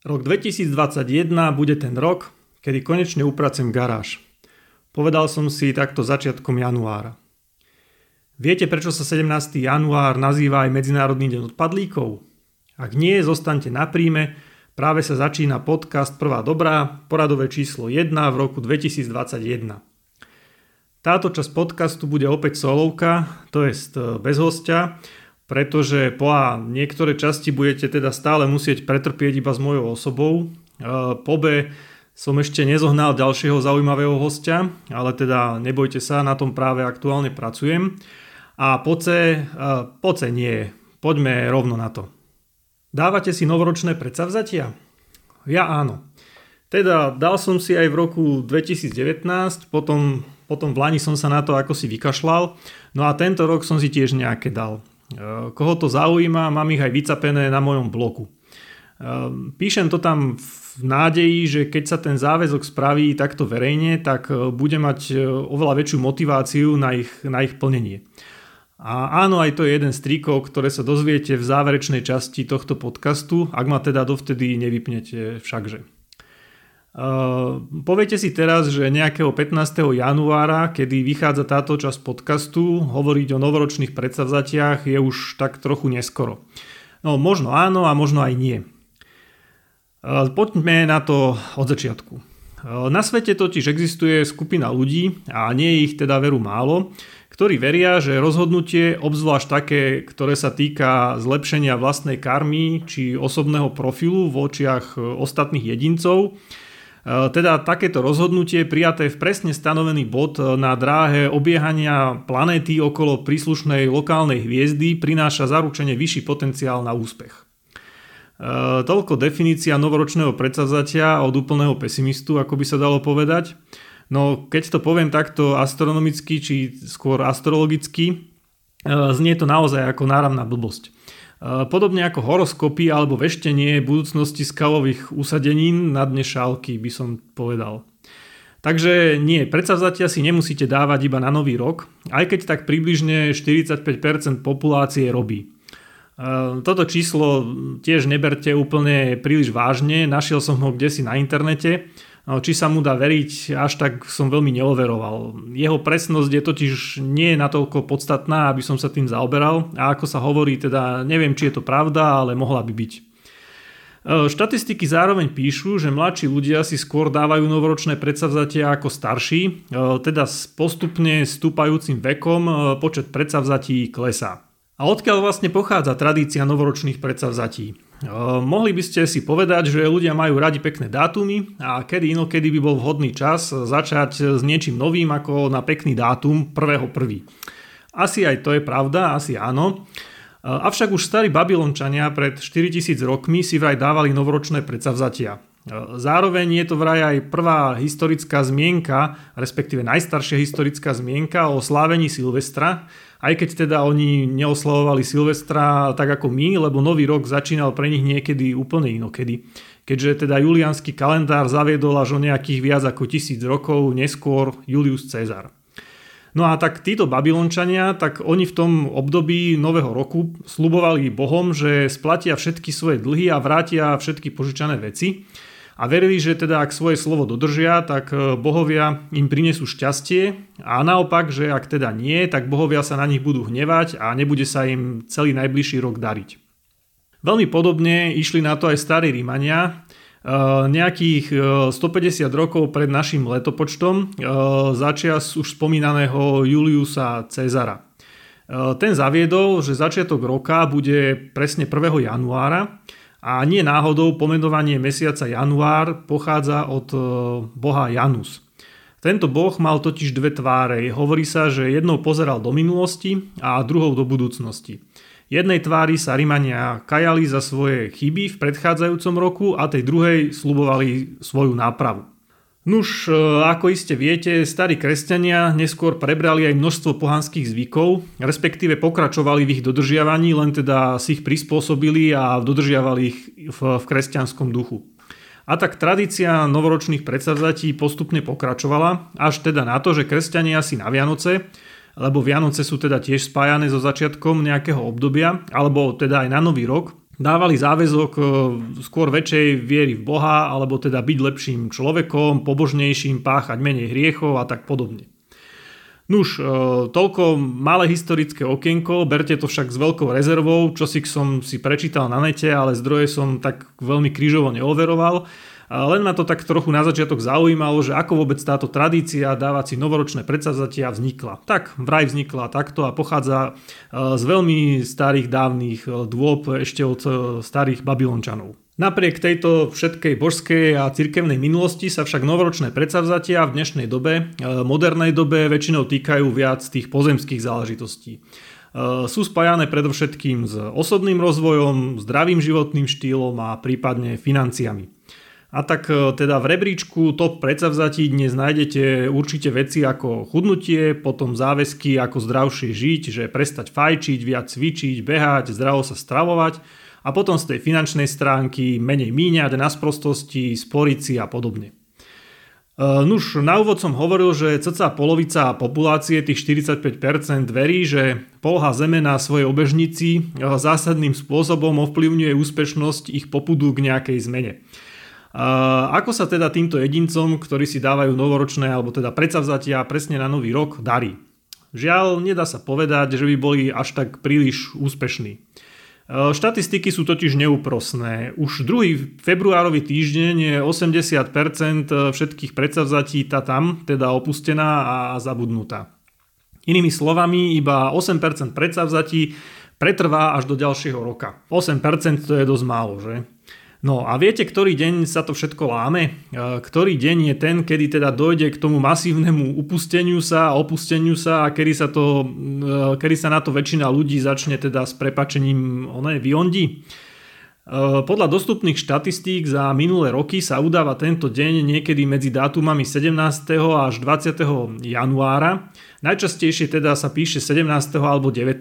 Rok 2021 bude ten rok, kedy konečne upracem garáž. Povedal som si takto začiatkom januára. Viete, prečo sa 17. január nazýva aj Medzinárodný deň odpadlíkov? Ak nie, zostaňte na príjme, práve sa začína podcast Prvá dobrá, poradové číslo 1 v roku 2021. Táto časť podcastu bude opäť solovka, to je bez hostia, pretože po A niektoré časti budete teda stále musieť pretrpieť iba s mojou osobou. E, po B som ešte nezohnal ďalšieho zaujímavého hostia, ale teda nebojte sa, na tom práve aktuálne pracujem. A po C, e, po C nie, poďme rovno na to. Dávate si novoročné predsavzatia? Ja áno. Teda dal som si aj v roku 2019, potom, potom v Lani som sa na to ako si vykašľal, no a tento rok som si tiež nejaké dal. Eh, koho to zaujíma, mám ich aj vycapené na mojom bloku. Eh, píšem to tam v nádeji, že keď sa ten záväzok spraví takto verejne, tak eh, bude mať oveľa väčšiu motiváciu na ich, na ich plnenie. A áno, aj to je jeden z trikov, ktoré sa dozviete v záverečnej časti tohto podcastu, ak ma teda dovtedy nevypnete všakže. Uh, poviete si teraz, že nejakého 15. januára, kedy vychádza táto časť podcastu, hovoriť o novoročných predsavzatiach je už tak trochu neskoro. No možno áno a možno aj nie. Uh, poďme na to od začiatku. Uh, na svete totiž existuje skupina ľudí, a nie je ich teda veru málo, ktorí veria, že rozhodnutie, obzvlášť také, ktoré sa týka zlepšenia vlastnej karmy či osobného profilu v očiach ostatných jedincov, teda takéto rozhodnutie prijaté v presne stanovený bod e, na dráhe obiehania planéty okolo príslušnej lokálnej hviezdy prináša zaručene vyšší potenciál na úspech. E, toľko definícia novoročného predsavzatia od úplného pesimistu, ako by sa dalo povedať. No keď to poviem takto astronomicky, či skôr astrologicky, znie to naozaj ako náramná blbosť. Podobne ako horoskopy alebo veštenie budúcnosti skalových usadenín na dne šálky by som povedal. Takže nie, predsavzatia si nemusíte dávať iba na nový rok, aj keď tak približne 45% populácie robí. Toto číslo tiež neberte úplne príliš vážne, našiel som ho kde si na internete či sa mu dá veriť, až tak som veľmi neoveroval. Jeho presnosť je totiž nie natoľko podstatná, aby som sa tým zaoberal a ako sa hovorí, teda neviem, či je to pravda, ale mohla by byť. E, štatistiky zároveň píšu, že mladší ľudia si skôr dávajú novoročné predsavzatia ako starší, e, teda s postupne stúpajúcim vekom e, počet predsavzatí klesá. A odkiaľ vlastne pochádza tradícia novoročných predsavzatí? Mohli by ste si povedať, že ľudia majú radi pekné dátumy a kedy inokedy by bol vhodný čas začať s niečím novým ako na pekný dátum 1.1. Asi aj to je pravda, asi áno. Avšak už starí babylončania pred 4000 rokmi si vraj dávali novoročné predsavzatia. Zároveň je to vraj aj prvá historická zmienka, respektíve najstaršia historická zmienka o slávení Silvestra, aj keď teda oni neoslavovali Silvestra tak ako my, lebo nový rok začínal pre nich niekedy úplne inokedy. Keďže teda julianský kalendár zaviedol až o nejakých viac ako tisíc rokov neskôr Julius Cezar. No a tak títo Babylončania, tak oni v tom období nového roku slubovali Bohom, že splatia všetky svoje dlhy a vrátia všetky požičané veci a verili, že teda ak svoje slovo dodržia, tak e, bohovia im prinesú šťastie a naopak, že ak teda nie, tak bohovia sa na nich budú hnevať a nebude sa im celý najbližší rok dariť. Veľmi podobne išli na to aj starí Rímania, e, nejakých 150 e, rokov pred našim letopočtom začias už spomínaného Juliusa Cezara. Ten zaviedol, že začiatok roka bude presne 1. januára a nie náhodou pomenovanie mesiaca január pochádza od e, boha Janus. Tento boh mal totiž dve tváre. Hovorí sa, že jednou pozeral do minulosti a druhou do budúcnosti. Jednej tvári sa Rimania kajali za svoje chyby v predchádzajúcom roku a tej druhej slubovali svoju nápravu. Nuž, e, ako iste viete, starí kresťania neskôr prebrali aj množstvo pohanských zvykov, respektíve pokračovali v ich dodržiavaní, len teda si ich prispôsobili a dodržiavali ich v, kresťanskom duchu. A tak tradícia novoročných predsavzatí postupne pokračovala, až teda na to, že kresťania si na Vianoce, lebo Vianoce sú teda tiež spájane so začiatkom nejakého obdobia, alebo teda aj na Nový rok, dávali záväzok skôr väčšej viery v Boha, alebo teda byť lepším človekom, pobožnejším, páchať menej hriechov a tak podobne. Nuž, toľko malé historické okienko, berte to však s veľkou rezervou, čo si som si prečítal na nete, ale zdroje som tak veľmi krížovo neoveroval. Len ma to tak trochu na začiatok zaujímalo, že ako vôbec táto tradícia dávať si novoročné predsavzatia vznikla. Tak vraj vznikla takto a pochádza e, z veľmi starých dávnych e, dôb ešte od e, starých Babylončanov. Napriek tejto všetkej božskej a cirkevnej minulosti sa však novoročné predsavzatia v dnešnej dobe, modernej dobe väčšinou týkajú viac tých pozemských záležitostí. Sú spájané predovšetkým s osobným rozvojom, zdravým životným štýlom a prípadne financiami. A tak e, teda v rebríčku top predsavzatí dnes nájdete určite veci ako chudnutie, potom záväzky ako zdravšie žiť, že prestať fajčiť, viac cvičiť, behať, zdravo sa stravovať a potom z tej finančnej stránky menej míňať na sprostosti, sporiť si a podobne. E, nuž, na úvod som hovoril, že cca polovica populácie, tých 45% verí, že poloha Zeme na svojej obežnici zásadným spôsobom ovplyvňuje úspešnosť ich popudu k nejakej zmene. Ako sa teda týmto jedincom, ktorí si dávajú novoročné alebo teda predsavzatia presne na nový rok, darí? Žiaľ, nedá sa povedať, že by boli až tak príliš úspešní. Štatistiky sú totiž neúprosné. Už druhý februárový týždeň je 80% všetkých predsavzatí tá tam, teda opustená a zabudnutá. Inými slovami, iba 8% predsavzatí pretrvá až do ďalšieho roka. 8% to je dosť málo, že? No a viete, ktorý deň sa to všetko láme? Ktorý deň je ten, kedy teda dojde k tomu masívnemu upusteniu sa opusteniu sa a kedy sa, to, e, kedy sa na to väčšina ľudí začne teda s prepačením oné vyondi? E, podľa dostupných štatistík za minulé roky sa udáva tento deň niekedy medzi dátumami 17. až 20. januára. Najčastejšie teda sa píše 17. alebo 19.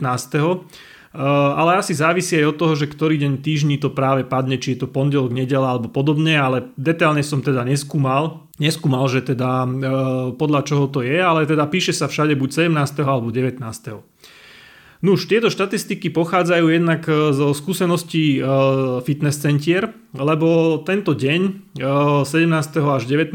Eh, ale asi závisí aj od toho, že ktorý deň týždni to práve padne, či je to pondelok, nedela alebo podobne, ale detailne som teda neskúmal, neskúmal, že teda eh, podľa čoho to je, ale teda píše sa všade buď 17. alebo 19. Nuž, tieto štatistiky pochádzajú jednak eh, zo skúseností fitness centier, lebo tento deň 17. až 19.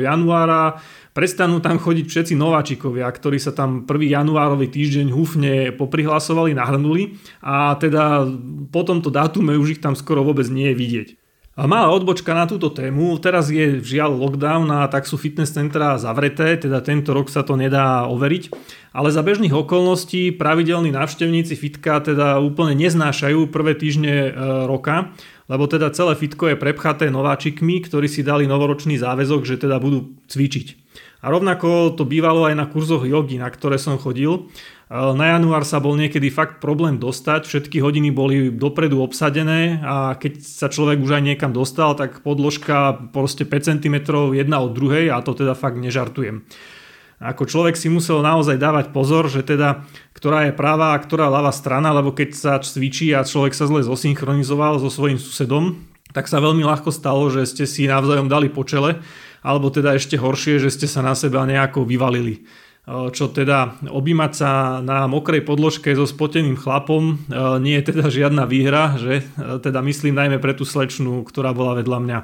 januára prestanú tam chodiť všetci nováčikovia, ktorí sa tam 1. januárový týždeň húfne poprihlasovali, nahrnuli a teda po tomto dátume už ich tam skoro vôbec nie je vidieť. A malá odbočka na túto tému, teraz je žiaľ lockdown a tak sú fitness centra zavreté, teda tento rok sa to nedá overiť, ale za bežných okolností pravidelní návštevníci fitka teda úplne neznášajú prvé týždne e, roka, lebo teda celé fitko je prepchaté nováčikmi, ktorí si dali novoročný záväzok, že teda budú cvičiť. A rovnako to bývalo aj na kurzoch jogy, na ktoré som chodil. Na január sa bol niekedy fakt problém dostať, všetky hodiny boli dopredu obsadené a keď sa človek už aj niekam dostal, tak podložka proste 5 cm jedna od druhej a to teda fakt nežartujem. Ako človek si musel naozaj dávať pozor, že teda ktorá je pravá a ktorá ľavá strana, lebo keď sa cvičí a človek sa zle zosynchronizoval so svojím susedom, tak sa veľmi ľahko stalo, že ste si navzájom dali po čele alebo teda ešte horšie, že ste sa na seba nejako vyvalili. E, čo teda objímať sa na mokrej podložke so spoteným chlapom e, nie je teda žiadna výhra, že e, teda myslím najmä pre tú slečnú, ktorá bola vedľa mňa.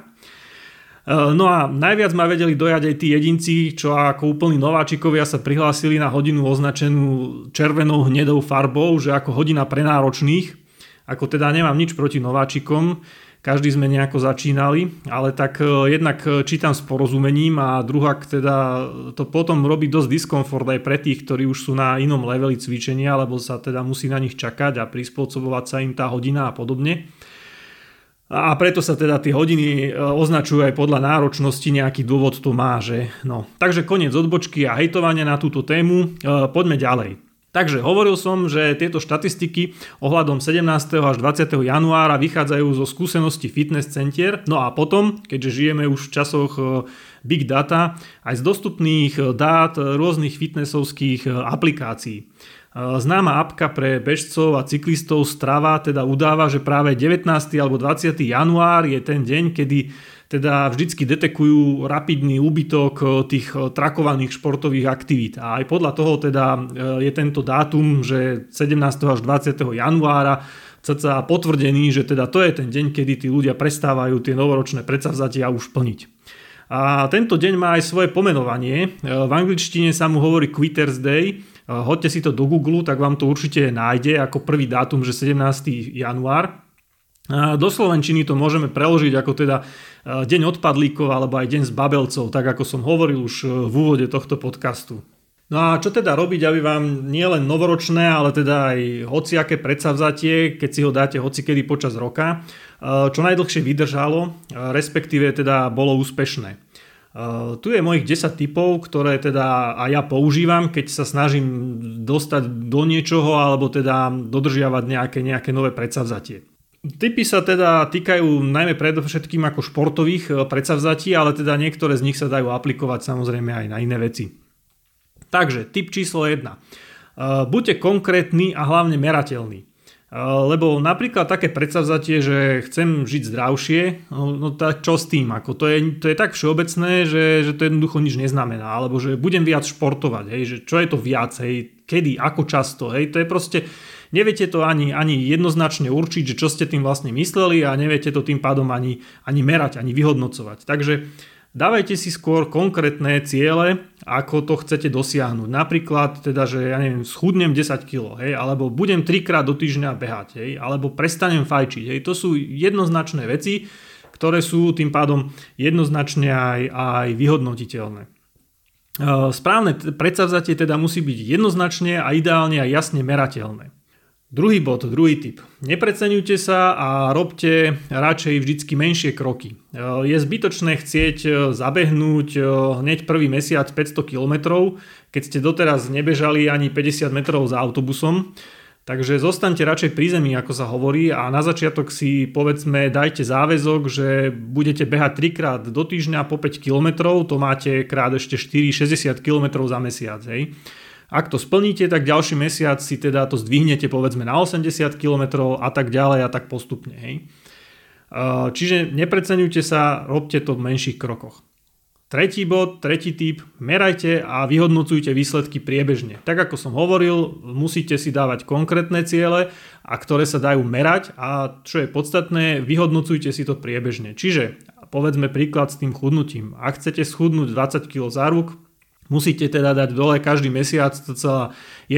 No a najviac ma vedeli dojať aj tí jedinci, čo ako úplní nováčikovia sa prihlásili na hodinu označenú červenou hnedou farbou, že ako hodina pre náročných. Ako teda nemám nič proti nováčikom, každý sme nejako začínali, ale tak e, jednak e, čítam s porozumením a druhak teda to potom robí dosť diskomfort aj pre tých, ktorí už sú na inom leveli cvičenia, lebo sa teda musí na nich čakať a prispôsobovať sa im tá hodina a podobne. A preto sa teda tie hodiny e, označujú aj podľa náročnosti, nejaký dôvod to má, že no. Takže koniec odbočky a hejtovania na túto tému, poďme ďalej. Takže hovoril som, že tieto štatistiky ohľadom 17. až 20. januára vychádzajú zo skúseností fitness centier, no a potom, keďže žijeme už v časoch e, big data, aj z dostupných e, dát rôznych fitnessovských e, aplikácií. Známa apka pre bežcov a cyklistov Strava teda udáva, že práve 19. alebo 20. január je ten deň, kedy teda vždycky detekujú rapidný úbytok eh, tých eh, trakovaných športových aktivít. A aj podľa toho teda eh, je tento dátum, že 17. až 20. januára cca potvrdený, že teda to je ten deň, kedy tí ľudia prestávajú tie novoročné predsavzatia už plniť. A tento deň má aj svoje pomenovanie. V angličtine sa mu hovorí Quitters Day. Hoďte si to do Google, tak vám to určite nájde ako prvý dátum, že 17. január. Do Slovenčiny to môžeme preložiť ako teda e, deň odpadlíkov alebo aj deň s babelcov, tak ako som hovoril už v úvode tohto podcastu. No a čo teda robiť, aby vám nielen novoročné, ale teda aj hociaké predsavzatie, keď si ho dáte hocikedy počas roka, čo najdlhšie vydržalo, respektíve teda bolo úspešné. Tu je mojich 10 typov, ktoré teda aj ja používam, keď sa snažím dostať do niečoho alebo teda dodržiavať nejaké, nejaké nové predsavzatie. Typy sa teda týkajú najmä predovšetkým ako športových e, predsavzatí, ale teda niektoré z nich sa dajú aplikovať samozrejme aj na iné veci. Takže typ číslo 1. E, buďte konkrétny a hlavne merateľný. E, lebo napríklad také predsavzatie, že chcem žiť zdravšie, no, no tak čo s tým? Ako to, je, to je tak všeobecné, že, že to jednoducho nič neznamená. Alebo že budem viac športovať, hej, že čo je to viac, hej, kedy, ako často, hej, to je proste Neviete to ani, ani jednoznačne určiť, že čo ste tým vlastne mysleli a neviete to tým pádom ani, ani merať, ani vyhodnocovať. Takže dávajte si skôr konkrétne ciele, ako to chcete dosiahnuť. Napríklad teda, že ja neviem, schudnem 10 kg, hej, alebo budem 3 krát do týždňa behať, hej, alebo prestanem fajčiť. Hej. To sú jednoznačné veci, ktoré sú tým pádom jednoznačne aj, aj vyhodnotiteľné. Správne predsavzatie teda musí byť jednoznačne a ideálne a jasne merateľné. Druhý bod, druhý tip. Nepreceňujte sa a robte radšej vždycky menšie kroky. Je zbytočné chcieť e, zabehnúť e, hneď prvý mesiac 500 km, keď ste doteraz nebežali ani 50 metrov za autobusom. Takže zostaňte radšej pri zemi, ako sa hovorí, a na začiatok si povedzme dajte záväzok, že budete behať 3 krát do týždňa po 5 km, to máte krát ešte 4-60 km za mesiac. Hej. Ak to splníte, tak ďalší mesiac si teda to zdvihnete povedzme na 80 km a tak ďalej a tak postupne. Hej. Čiže nepreceňujte sa, robte to v menších krokoch. Tretí bod, tretí typ, merajte a vyhodnocujte výsledky priebežne. Tak ako som hovoril, musíte si dávať konkrétne ciele, a ktoré sa dajú merať a čo je podstatné, vyhodnocujte si to priebežne. Čiže povedzme príklad s tým chudnutím. Ak chcete schudnúť 20 kg za ruk, Musíte teda dať dole každý mesiac 1,6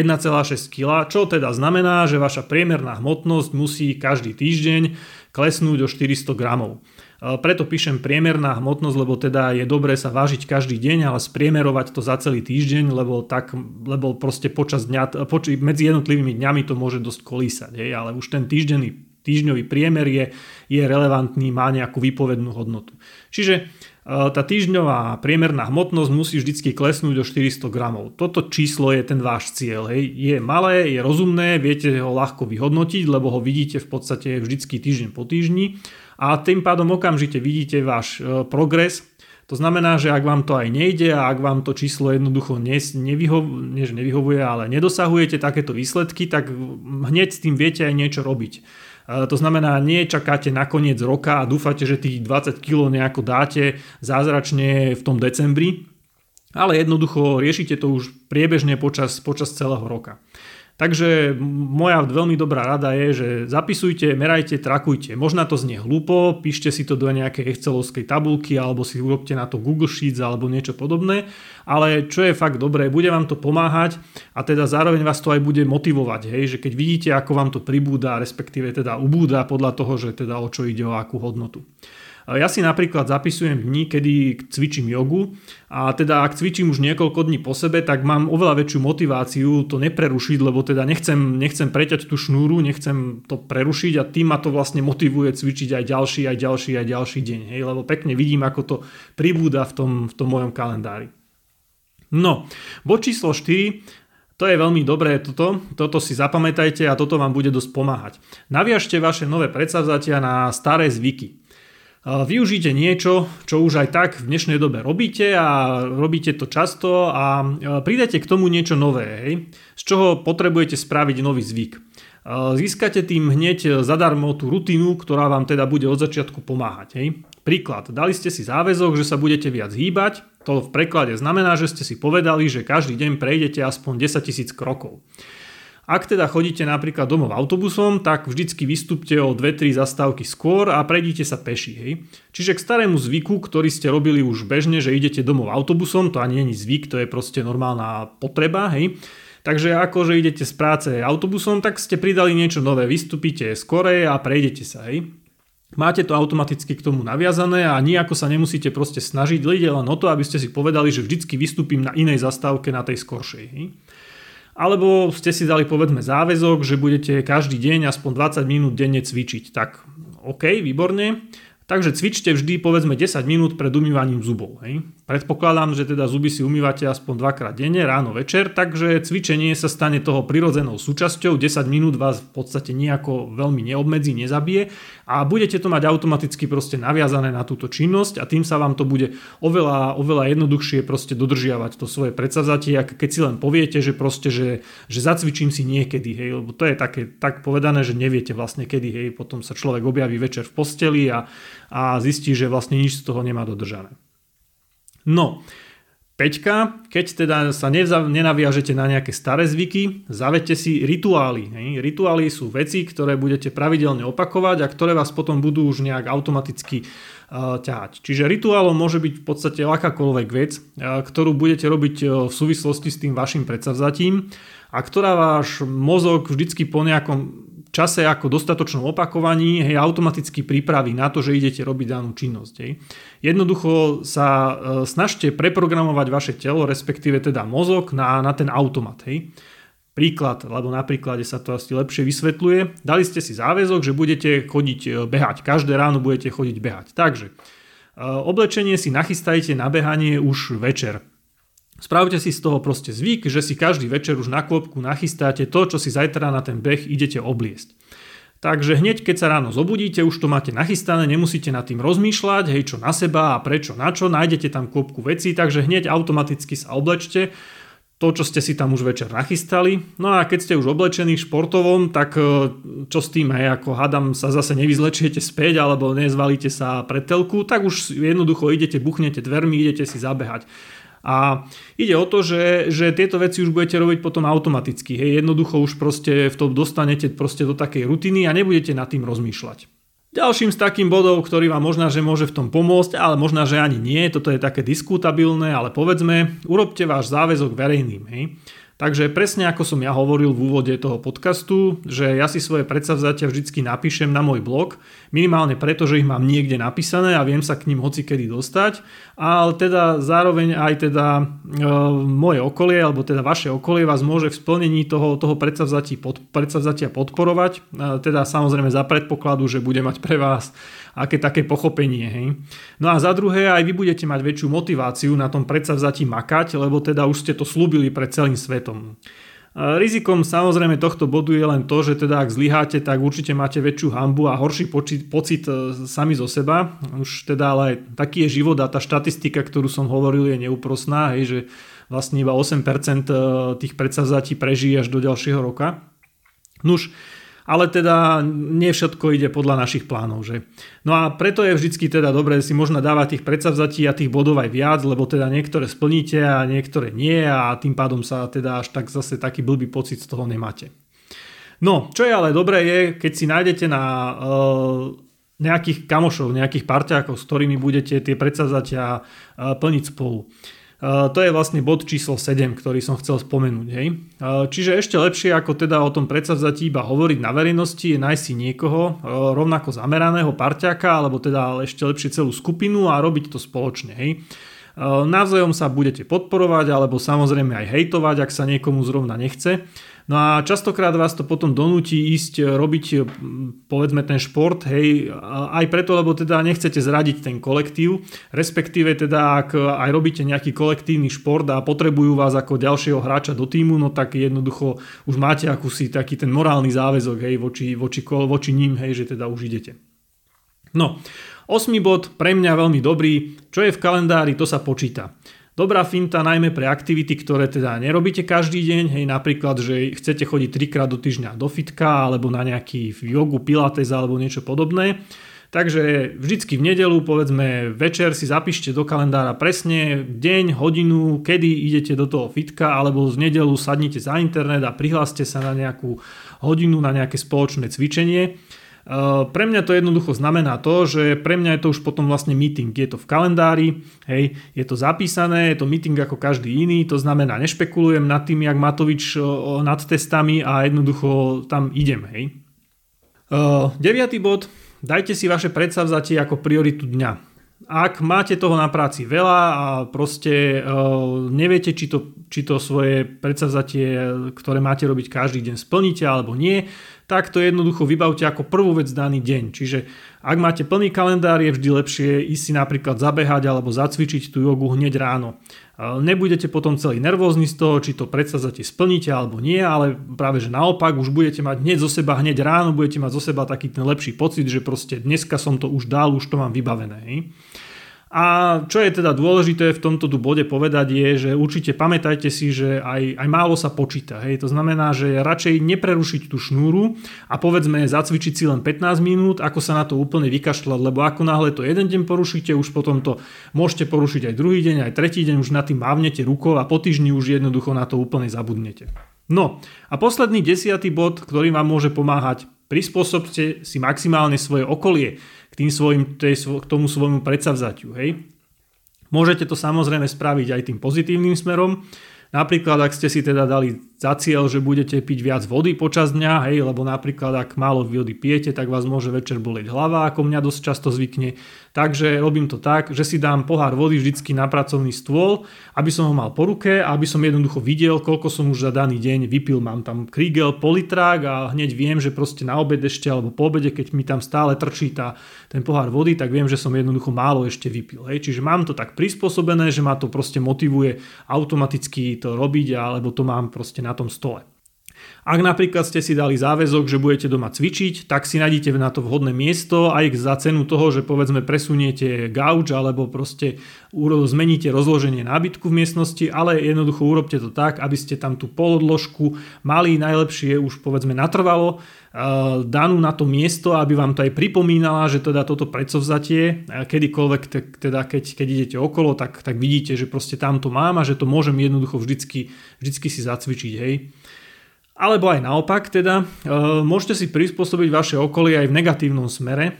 kg, čo teda znamená, že vaša priemerná hmotnosť musí každý týždeň klesnúť o 400 gramov. E, preto píšem priemerná hmotnosť, lebo teda je dobré sa vážiť každý deň, ale spriemerovať to za celý týždeň, lebo, tak, lebo proste počas dňa, poč- medzi jednotlivými dňami to môže dosť kolísať, hej, ale už ten týždenný týždňový priemer je, je relevantný, má nejakú výpovednú hodnotu. Čiže tá týždňová priemerná hmotnosť musí vždy klesnúť do 400 gramov. Toto číslo je ten váš cieľ. Hej. Je malé, je rozumné, viete ho ľahko vyhodnotiť, lebo ho vidíte v podstate vždycky týždeň po týždni a tým pádom okamžite vidíte váš e, progres. To znamená, že ak vám to aj nejde a ak vám to číslo jednoducho nevyho- nie, nevyhovuje, ale nedosahujete takéto výsledky, tak hneď s tým viete aj niečo robiť. To znamená, nie čakáte na koniec roka a dúfate, že tých 20 kg nejako dáte zázračne v tom decembri, ale jednoducho riešite to už priebežne počas, počas celého roka. Takže moja veľmi dobrá rada je, že zapisujte, merajte, trakujte. Možno to znie hlúpo, píšte si to do nejakej excelovskej tabulky alebo si urobte na to Google Sheets alebo niečo podobné, ale čo je fakt dobré, bude vám to pomáhať a teda zároveň vás to aj bude motivovať, hej, že keď vidíte, ako vám to pribúda, respektíve teda ubúda podľa toho, že teda o čo ide, o akú hodnotu. Ja si napríklad zapisujem dni, kedy cvičím jogu a teda ak cvičím už niekoľko dní po sebe, tak mám oveľa väčšiu motiváciu to neprerušiť, lebo teda nechcem, nechcem preťať tú šnúru, nechcem to prerušiť a tým ma to vlastne motivuje cvičiť aj ďalší, aj ďalší, aj ďalší deň. Hej, lebo pekne vidím, ako to pribúda v tom, v tom mojom kalendári. No, bod číslo 4 to je veľmi dobré toto, toto si zapamätajte a toto vám bude dosť pomáhať. Naviažte vaše nové predsavzatia na staré zvyky. Využite niečo, čo už aj tak v dnešnej dobe robíte a robíte to často a pridajte k tomu niečo nové, hej, z čoho potrebujete spraviť nový zvyk. Získate tým hneď zadarmo tú rutinu, ktorá vám teda bude od začiatku pomáhať. Hej. Príklad, dali ste si záväzok, že sa budete viac hýbať, to v preklade znamená, že ste si povedali, že každý deň prejdete aspoň 10 000 krokov. Ak teda chodíte napríklad domov autobusom, tak vždycky vystúpte o 2-3 zastávky skôr a prejdite sa peši. Hej. Čiže k starému zvyku, ktorý ste robili už bežne, že idete domov autobusom, to ani není zvyk, to je proste normálna potreba, hej. Takže ako, že idete z práce autobusom, tak ste pridali niečo nové, vystúpite skore a prejdete sa, hej. Máte to automaticky k tomu naviazané a nejako sa nemusíte proste snažiť, ide len o to, aby ste si povedali, že vždycky vystúpim na inej zastávke, na tej skoršej. Hej. Alebo ste si dali povedzme záväzok, že budete každý deň aspoň 20 minút denne cvičiť. Tak OK, výborne. Takže cvičte vždy povedzme 10 minút pred umývaním zubov. Hej. Predpokladám, že teda zuby si umývate aspoň dvakrát denne, ráno, večer, takže cvičenie sa stane toho prirodzenou súčasťou, 10 minút vás v podstate nejako veľmi neobmedzí, nezabije a budete to mať automaticky proste naviazané na túto činnosť a tým sa vám to bude oveľa, oveľa jednoduchšie proste dodržiavať to svoje predsavzatie, ak keď si len poviete, že proste, že, že zacvičím si niekedy, hej, lebo to je také, tak povedané, že neviete vlastne kedy, hej, potom sa človek objaví večer v posteli a a zistí, že vlastne nič z toho nemá dodržané. No, Peťka, keď teda sa nenaviažete na nejaké staré zvyky, zavete si rituály. Hej. Rituály sú veci, ktoré budete pravidelne opakovať a ktoré vás potom budú už nejak automaticky uh, ťahať. Čiže rituálom môže byť v podstate akákoľvek vec, uh, ktorú budete robiť uh, v súvislosti s tým vašim predsavzatím a ktorá váš mozog vždycky po nejakom čase ako dostatočnom opakovaní hej, automaticky pripraví na to, že idete robiť danú činnosť. Hej. Jednoducho sa e, snažte preprogramovať vaše telo, respektíve teda mozog na, na ten automat. Hej. Príklad, lebo na príklade sa to asi lepšie vysvetľuje. Dali ste si záväzok, že budete chodiť e, behať. Každé ráno budete chodiť behať. Takže e, oblečenie si nachystajte na behanie už večer. Spravte si z toho proste zvyk, že si každý večer už na kôpku nachystáte to, čo si zajtra na ten beh idete obliesť. Takže hneď keď sa ráno zobudíte, už to máte nachystané, nemusíte nad tým rozmýšľať, hej čo na seba a prečo na čo, nájdete tam kôpku vecí, takže hneď automaticky sa oblečte to, čo ste si tam už večer nachystali. No a keď ste už oblečení športovom, tak e, čo s tým, hej, ako hadam sa zase nevyzlečiete späť alebo nezvalíte sa pred telku, tak už jednoducho idete, buchnete dvermi, idete si zabehať. A ide o to, že, že tieto veci už budete robiť potom automaticky. Hej, jednoducho už proste v tom dostanete proste do takej rutiny a nebudete nad tým rozmýšľať. Ďalším z takým bodov, ktorý vám možná, že môže v tom pomôcť, ale možná, že ani nie, toto je také diskutabilné, ale povedzme, urobte váš záväzok verejným. Hej. Takže presne ako som ja hovoril v úvode toho podcastu, že ja si svoje predsavzatia vždycky napíšem na môj blog, minimálne preto, že ich mám niekde napísané a viem sa k ním hoci kedy dostať, ale teda zároveň aj teda e, moje okolie, alebo teda vaše okolie vás môže v splnení toho, toho predsavzatia, pod, predsavzatia podporovať, e, teda samozrejme za predpokladu, že bude mať pre vás aké také pochopenie. Hej. No a za druhé, aj vy budete mať väčšiu motiváciu na tom predsavzatí makať, lebo teda už ste to slúbili pred celým svetom. Rizikom samozrejme tohto bodu je len to, že teda ak zlyháte, tak určite máte väčšiu hambu a horší pocit, pocit e, sami zo seba. Už teda ale taký je život a tá štatistika, ktorú som hovoril, je neúprosná, hej, že vlastne iba 8% e, tých predsavzatí prežije až do ďalšieho roka. Nuž, ale teda nie všetko ide podľa našich plánov. Že? No a preto je vždycky teda dobré si možno dávať tých predsavzatí a tých bodov aj viac, lebo teda niektoré splníte a niektoré nie a tým pádom sa teda až tak zase taký blbý pocit z toho nemáte. No, čo je ale dobré je, keď si nájdete na uh, nejakých kamošov, nejakých parťákov, s ktorými budete tie predsavzatia uh, plniť spolu. To je vlastne bod číslo 7, ktorý som chcel spomenúť. Hej. Čiže ešte lepšie ako teda o tom predsavzatí iba hovoriť na verejnosti je nájsť si niekoho rovnako zameraného parťaka alebo teda ešte lepšie celú skupinu a robiť to spoločne. Hej. Navzájom sa budete podporovať alebo samozrejme aj hejtovať, ak sa niekomu zrovna nechce. No a častokrát vás to potom donúti ísť e, robiť e, povedzme ten šport, hej, aj preto, lebo teda nechcete zradiť ten kolektív, respektíve teda ak aj robíte nejaký kolektívny šport a potrebujú vás ako ďalšieho hráča do týmu, no tak jednoducho už máte akúsi taký ten morálny záväzok, hej, voči, voči, voči ním, hej, že teda už idete. No, osmý bod, pre mňa veľmi dobrý, čo je v kalendári, to sa počíta. Dobrá finta najmä pre aktivity, ktoré teda nerobíte každý deň, hej, napríklad, že chcete chodiť trikrát do týždňa do fitka alebo na nejaký jogu, pilates alebo niečo podobné, Takže vždycky v nedelu, povedzme večer si zapíšte do kalendára presne deň, hodinu, kedy idete do toho fitka, alebo z nedelu sadnite za internet a prihláste sa na nejakú hodinu, na nejaké spoločné cvičenie. Uh, pre mňa to jednoducho znamená to, že pre mňa je to už potom vlastne meeting. Je to v kalendári, hej, je to zapísané, je to meeting ako každý iný, to znamená nešpekulujem nad tým, jak Matovič nad testami a jednoducho tam idem, hej. Uh, deviatý bod, Dajte si vaše predsavzatie ako prioritu dňa. Ak máte toho na práci veľa a proste uh, neviete, či to, či to svoje predsavzatie, ktoré máte robiť každý deň, splníte alebo nie, tak to jednoducho vybavte ako prvú vec daný deň. Čiže ak máte plný kalendár, je vždy lepšie ísť si napríklad zabehať alebo zacvičiť tú jogu hneď ráno. Nebudete potom celý nervózni z toho, či to predsazate splníte alebo nie, ale práve že naopak už budete mať hneď zo seba, hneď ráno budete mať zo seba taký ten lepší pocit, že proste dneska som to už dal, už to mám vybavené. Hej. A čo je teda dôležité v tomto tu bode povedať je, že určite pamätajte si, že aj, aj málo sa počíta. Hej. To znamená, že radšej neprerušiť tú šnúru a povedzme zacvičiť si len 15 minút, ako sa na to úplne vykašľať, lebo ako náhle to jeden deň porušíte, už potom to môžete porušiť aj druhý deň, aj tretí deň, už na tým mávnete rukou a po týždni už jednoducho na to úplne zabudnete. No a posledný desiatý bod, ktorý vám môže pomáhať, prispôsobte si maximálne svoje okolie k, tým svojim, tej, k tomu svojmu predsavzatiu. Hej. Môžete to samozrejme spraviť aj tým pozitívnym smerom. Napríklad, ak ste si teda dali za cieľ, že budete piť viac vody počas dňa, hej, lebo napríklad ak málo vody pijete, tak vás môže večer bolieť hlava, ako mňa dosť často zvykne. Takže robím to tak, že si dám pohár vody vždycky na pracovný stôl, aby som ho mal po ruke aby som jednoducho videl, koľko som už za daný deň vypil. Mám tam Kriegel politrák a hneď viem, že proste na obed ešte alebo po obede, keď mi tam stále trčí tá, ten pohár vody, tak viem, že som jednoducho málo ešte vypil. Hej. Čiže mám to tak prispôsobené, že ma to proste motivuje automaticky to robiť alebo to mám proste na tom stole. Ak napríklad ste si dali záväzok, že budete doma cvičiť, tak si nájdete na to vhodné miesto aj za cenu toho, že povedzme presuniete gauč alebo proste zmeníte rozloženie nábytku v miestnosti, ale jednoducho urobte to tak, aby ste tam tú polodložku mali najlepšie už povedzme natrvalo eh, danú na to miesto, aby vám to aj pripomínala, že teda toto predsovzatie, eh, kedykoľvek teda keď, keď idete okolo, tak, tak vidíte, že proste tam to mám a že to môžem jednoducho vždycky, vždycky si zacvičiť, hej. Alebo aj naopak, teda e, môžete si prispôsobiť vaše okolie aj v negatívnom smere,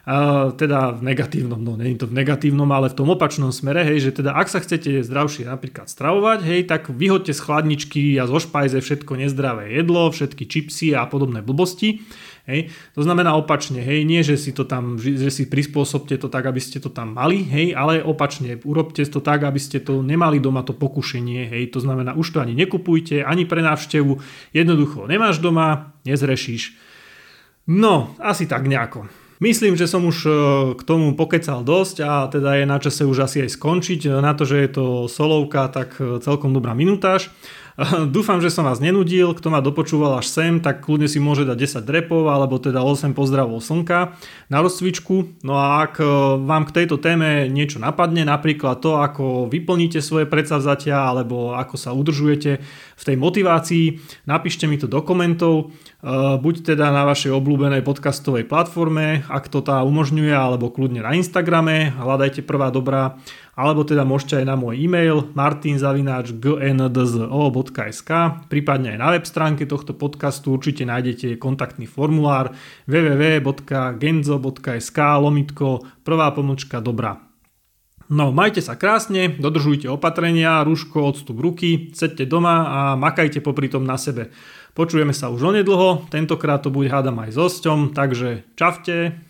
Uh, teda v negatívnom, no nie to v negatívnom, ale v tom opačnom smere, hej, že teda ak sa chcete zdravšie napríklad stravovať, hej, tak vyhoďte z chladničky a zo špajze všetko nezdravé jedlo, všetky čipsy a podobné blbosti. Hej. To znamená opačne, hej, nie že si to tam, že si prispôsobte to tak, aby ste to tam mali, hej, ale opačne, urobte to tak, aby ste to nemali doma to pokušenie, hej, to znamená už to ani nekupujte, ani pre návštevu, jednoducho nemáš doma, nezrešíš. No, asi tak nejako. Myslím, že som už e, k tomu pokecal dosť a teda je na čase už asi aj skončiť. Na to, že je to solovka, tak e, celkom dobrá minutáž. Dúfam, že som vás nenudil, kto ma dopočúval až sem, tak kľudne si môže dať 10 drepov alebo teda 8 pozdravov slnka na rozcvičku. No a ak e, vám k tejto téme niečo napadne, napríklad to, ako vyplníte svoje predsavzatia alebo ako sa udržujete v tej motivácii, napíšte mi to do komentov, e, buď teda na vašej obľúbenej podcastovej platforme, ak to tá umožňuje, alebo kľudne na Instagrame, hľadajte prvá dobrá alebo teda môžete aj na môj e-mail martinzavináč.gndzo.sk prípadne aj na web stránke tohto podcastu určite nájdete kontaktný formulár www.genzo.sk lomitko prvá pomočka dobrá. No, majte sa krásne, dodržujte opatrenia, rúško, odstup ruky, sedte doma a makajte popri tom na sebe. Počujeme sa už onedlho, tentokrát to bude hádam aj s osťom, takže čavte.